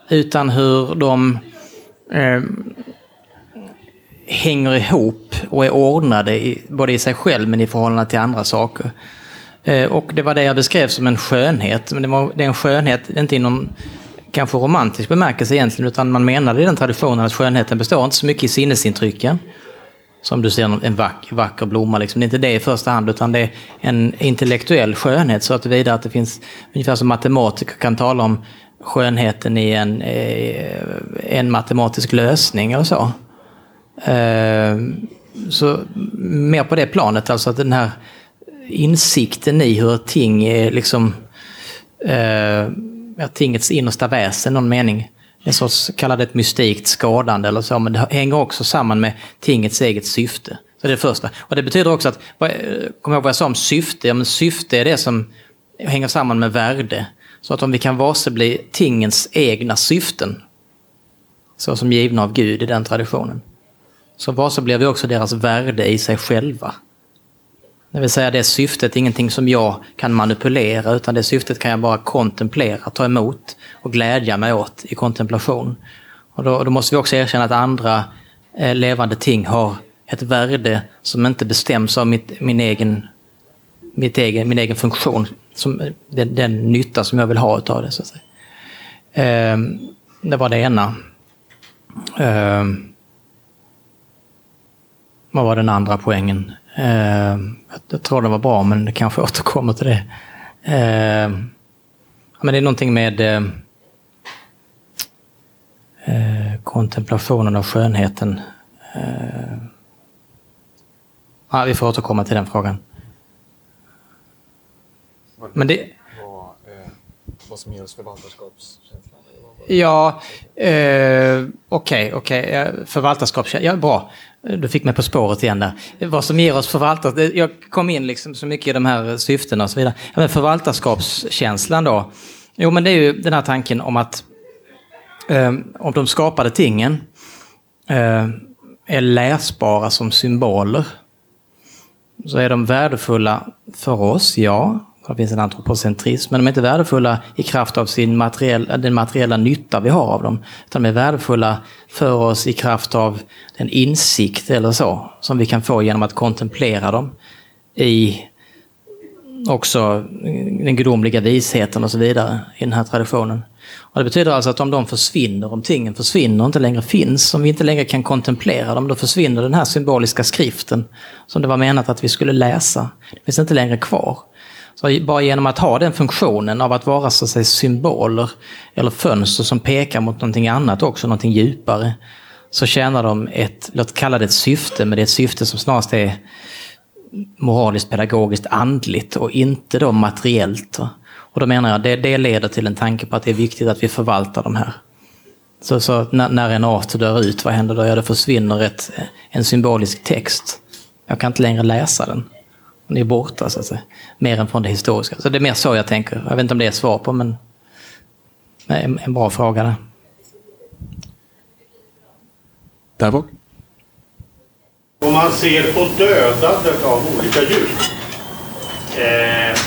utan hur de eh, hänger ihop och är ordnade i, både i sig själv men i förhållande till andra saker. Eh, och det var det jag beskrev som en skönhet, men det, var, det är en skönhet, inte inom kanske romantisk bemärkelse egentligen, utan man menade i den traditionen att skönheten består inte så mycket i sinnesintrycken. Som du ser en vack, vacker blomma, liksom. det är inte det i första hand, utan det är en intellektuell skönhet så att vidare att det finns, ungefär som matematiker kan tala om skönheten i en, eh, en matematisk lösning och så. Eh, så mer på det planet, alltså att den här insikten i hur ting är liksom eh, ja, tingets innersta väsen, någon mening. En sorts, kallad ett mystikt skadande eller så, men det hänger också samman med tingets eget syfte. Så det är det första. Och det betyder också att, eh, kom ihåg vad jag sa om syfte, ja men syfte är det som hänger samman med värde. Så att om vi kan varsebli tingens egna syften, så som givna av Gud i den traditionen, så Vasa blir vi också deras värde i sig själva. Det vill säga det syftet är ingenting som jag kan manipulera utan det syftet kan jag bara kontemplera, ta emot och glädja mig åt i kontemplation. Och då, då måste vi också erkänna att andra eh, levande ting har ett värde som inte bestäms av mitt, min, egen, mitt egen, min egen funktion, som, den, den nytta som jag vill ha utav det. Så att säga. Eh, det var det ena. Eh, vad var den andra poängen? Eh, jag tror det var bra, men det kanske återkommer till det. Eh, men det är någonting med eh, eh kontemplationen och skönheten. Eh, ja, vi får återkomma till den frågan. Men det... Vad, eh, vad som ger oss förvaltarskapskänslan? Ja, okej, okej. Okay, okay. Förvaltarskapskänslan, ja bra. Du fick mig på spåret igen där. Vad som ger oss förvaltare. Jag kom in liksom så mycket i de här syftena och så vidare. Men förvaltarskapskänslan då. Jo, men det är ju den här tanken om att eh, om de skapade tingen eh, är läsbara som symboler så är de värdefulla för oss, ja. Det finns en antropocentrism, men de är inte värdefulla i kraft av sin materiell, den materiella nytta vi har av dem. Utan de är värdefulla för oss i kraft av den insikt eller så, som vi kan få genom att kontemplera dem i också den gudomliga visheten och så vidare i den här traditionen. Och det betyder alltså att om de försvinner, om tingen försvinner och inte längre finns, om vi inte längre kan kontemplera dem, då försvinner den här symboliska skriften som det var menat att vi skulle läsa. Det finns inte längre kvar. Så bara genom att ha den funktionen av att vara så att säga, symboler eller fönster som pekar mot någonting annat också, någonting djupare, så tjänar de ett, låt kalla det ett syfte, men det är ett syfte som snarast är moraliskt, pedagogiskt, andligt och inte då materiellt. Och då menar jag det, det leder till en tanke på att det är viktigt att vi förvaltar de här. Så, så när, när, en art dör ut, vad händer då? Ja, det försvinner ett, en symbolisk text. Jag kan inte längre läsa den. Den är borta, så att säga. Mer än från det historiska. Så det är mer så jag tänker. Jag vet inte om det är svar på, men en, en bra fråga. Där, där bak. Om man ser på dödandet av olika djur. Eh,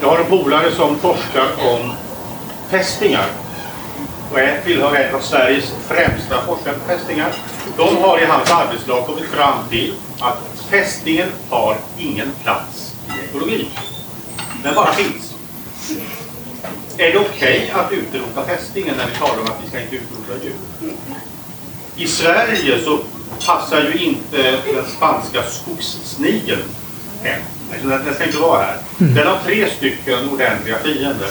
jag har en polare som forskar om fästingar. Och är, tillhör en av Sveriges främsta forskare på fästingar. De har i hans arbetslag kommit fram till att fästingen har ingen plats i ekologin. Den bara finns. Är det okej okay att utrota fästingen när vi talar om att vi ska inte utrota djur? I Sverige så passar ju inte den spanska skogssnigeln hem. Alltså, den ska inte vara här. Mm. Den har tre stycken ordentliga fiender.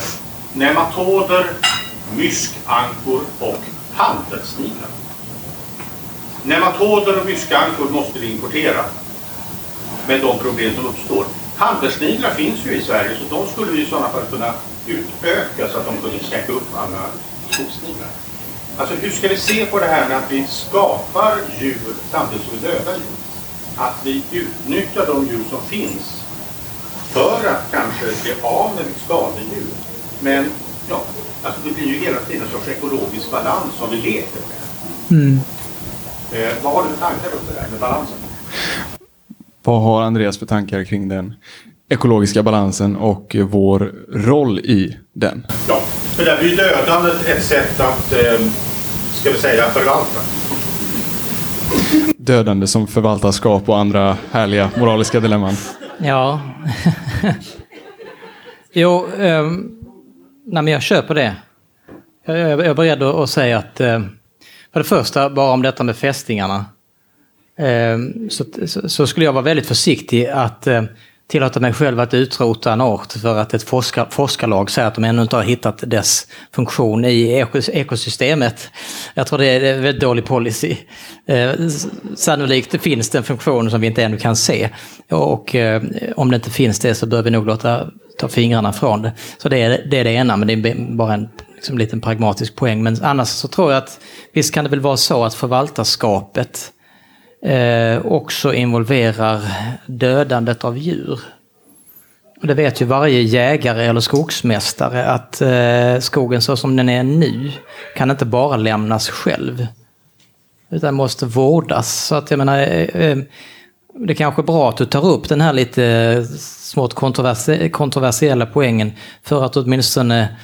Nematoder, myskankor och pantersniglar. Nematoder och myskankor måste vi importera med de problem som uppstår. Pantersniglar finns ju i Sverige så de skulle vi i sådana fall kunna utöka så att de kunde släcka upp alla skogssniglar. Alltså hur ska vi se på det här med att vi skapar djur samtidigt som vi dödar djur? Att vi utnyttjar de djur som finns för att kanske bli av med skadedjur. Men ja, alltså det blir ju hela tiden en sorts ekologisk balans som vi leker med. Mm. Eh, vad har du för tankar om det där med balansen? Vad har Andreas för tankar kring den ekologiska balansen och vår roll i den? Ja, för där blir dödandet ett sätt att eh, ska vi säga, förvalta. Dödande som förvaltarskap och andra härliga moraliska dilemman. Ja. jo, eh, nej, men jag köper det. Jag, jag, jag är beredd att säga att eh, för det första, bara om detta med fästingarna. Ehm, så, så, skulle jag vara väldigt försiktig att eh, tillåta mig själv att utrota en art för att ett forskar, forskarlag säger att de ännu inte har hittat dess funktion i ekosystemet. Jag tror det är en väldigt dålig policy. Eh, sannolikt finns det en funktion som vi inte ännu kan se. Och eh, om det inte finns det så bör vi nog låta ta fingrarna från det. Så det är det, är det ena, men det är bara en liksom, liten pragmatisk poäng. Men annars så tror jag att visst kan det väl vara så att förvaltarskapet eh, också involverar dödandet av djur. Och det vet ju varje jägare eller skogsmästare att eh, skogen så som den är nu kan inte bara lämnas själv. Utan måste vårdas. Så att jag menar, eh, eh det är kanske är bra att du tar upp den här lite smått kontroversiella poängen för att åtminstone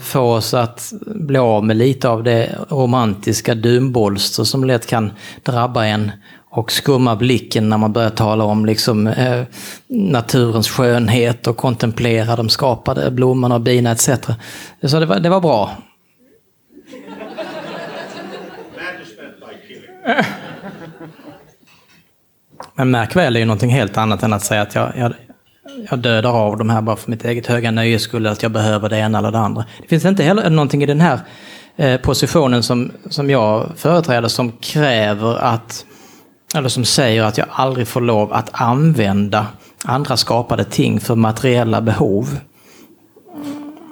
få oss att bli av med lite av det romantiska dumbolster som lätt kan drabba en och skumma blicken när man börjar tala om liksom, eh, naturens skönhet och kontemplera de skapade blommorna och bina etc. Så det var, det var bra. Men märk väl, det är ju någonting helt annat än att säga att jag, jag, jag dödar av de här bara för mitt eget höga nöjes skull, att jag behöver det ena eller det andra. Det finns inte heller någonting i den här eh, positionen som, som jag företräder som kräver att, eller som säger att jag aldrig får lov att använda andra skapade ting för materiella behov.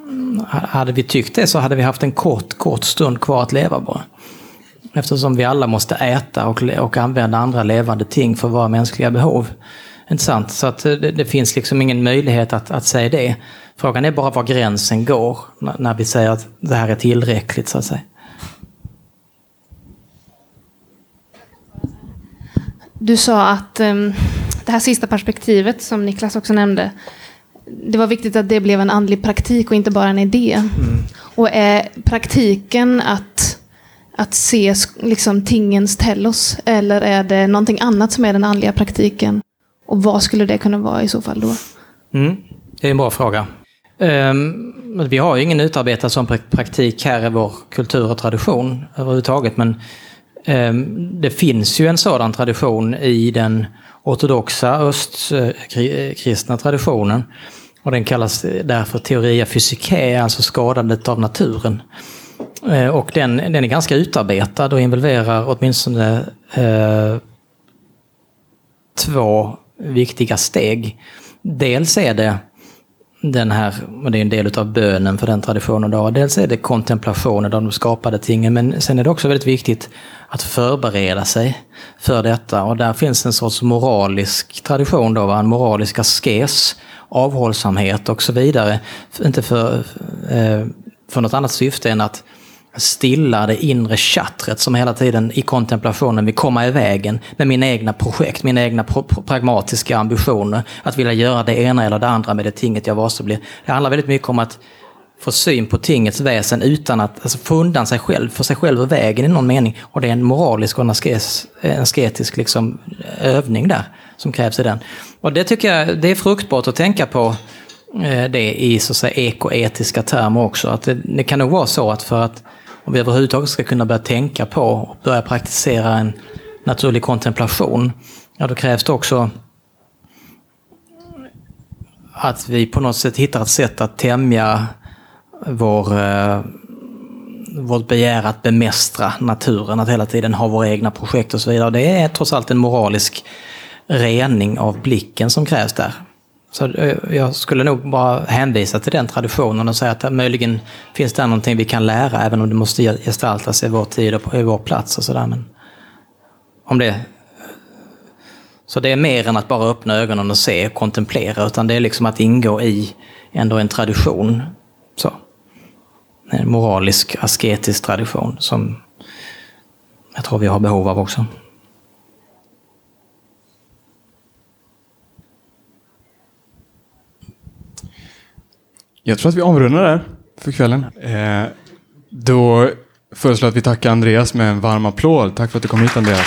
Mm, hade vi tyckt det så hade vi haft en kort, kort stund kvar att leva bara. Eftersom vi alla måste äta och, och använda andra levande ting för våra mänskliga behov. Inte sant? Så att det, det, finns liksom ingen möjlighet att, att säga det. Frågan är bara var gränsen går när, när vi säger att det här är tillräckligt så att säga. Du sa att um, det här sista perspektivet som Niklas också nämnde, det var viktigt att det blev en andlig praktik och inte bara en idé. Mm. Och är praktiken att, att se liksom tingens tellos? Eller är det någonting annat som är den andliga praktiken? Och vad skulle det kunna vara i så fall då? Mm. Det är en bra fråga. Um, vi har ju ingen utarbetad sån praktik här i vår kultur och tradition överhuvudtaget, men um, det finns ju en sådan tradition i den ortodoxa östkristna eh, eh, traditionen. Och den kallas eh, därför teoria physicae, alltså skadandet av naturen. Och den, den är ganska utarbetad och involverar åtminstone eh, två viktiga steg. Dels är det den här, och det är en del av bönen för den traditionen då. Dels är det kontemplationen av de skapade tingen, men sen är det också väldigt viktigt att förbereda sig för detta. Och där finns en sorts moralisk tradition då, en moralisk askes, avhållsamhet och så vidare. Inte för, eh, för något annat syfte än att stilla det inre chattret som hela tiden i kontemplationen vill komma i vägen med mina egna projekt, mina egna pragmatiska ambitioner. Att vilja göra det ena eller det andra med det tinget jag varse blir. Det handlar väldigt mycket om att få syn på tingets väsen utan att alltså, få undan sig själv, få sig själv ur vägen i någon mening. Och det är en moralisk och en asketisk liksom, övning där som krävs i den. Och det tycker jag det är fruktbart att tänka på eh, det i så att säga ekoetiska termer också. Att det, det kan nog vara så att för att om vi överhuvudtaget ska kunna börja tänka på och börja praktisera en naturlig kontemplation, ja då krävs det också att vi på något sätt hittar ett sätt att tämja vår, eh, vårt begär att bemästra naturen, att hela tiden ha våra egna projekt och så vidare. Det är trots allt en moralisk rening av blicken som krävs där. Så eh, jag skulle nog bara hänvisa till den traditionen och säga att eh, möjligen finns det någonting vi kan lära, även om det måste gestaltas i vår tid och på vår plats och sådär. Men om det... Så det är mer än att bara öppna ögonen och se och kontemplera, utan det är liksom att ingå i ändå en tradition. Så. En moralisk, asketisk tradition som jag tror vi har behov av också. Jag tror att vi avrundar där för kvällen. Eh, då föreslår jag att vi tackar Andreas med en varm applåd. Tack för att du kom hit Andreas.